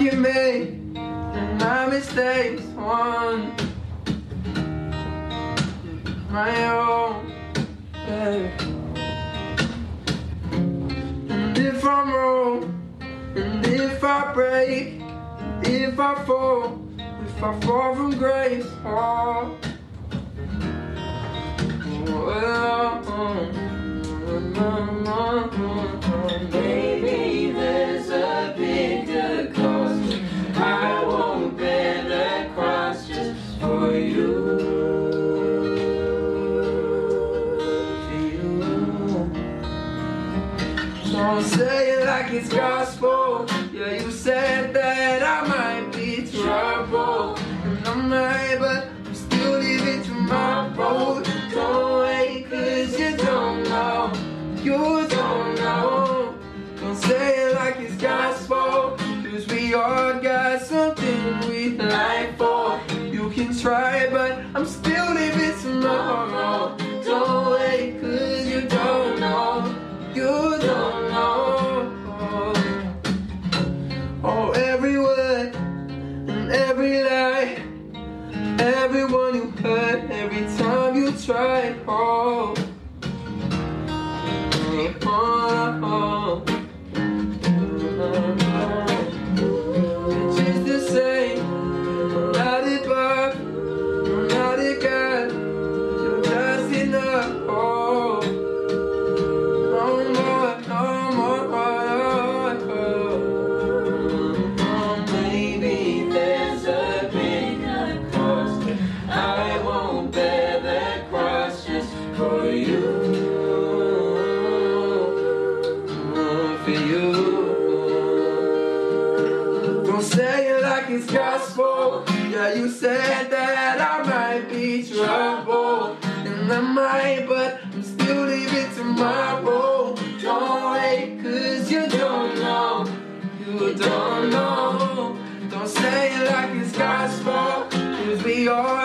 get made and my mistakes one my own yeah. and if I'm wrong and if I break if I fall if I fall from grace oh Don't say it like it's gospel. Yeah, you said that I might be trouble. And I'm not, but I'm still living to my road. Don't wait, cause you don't know. You don't know. Don't say it like it's gospel. Cause we all got something we like for. You can try, but I'm still try. For you. Don't say it like it's gospel. Yeah, you said that I might be trouble. And I might, but I'm still leaving tomorrow. Don't wait, cause you don't know. You don't know. Don't say it like it's gospel. Cause we all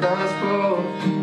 gospel.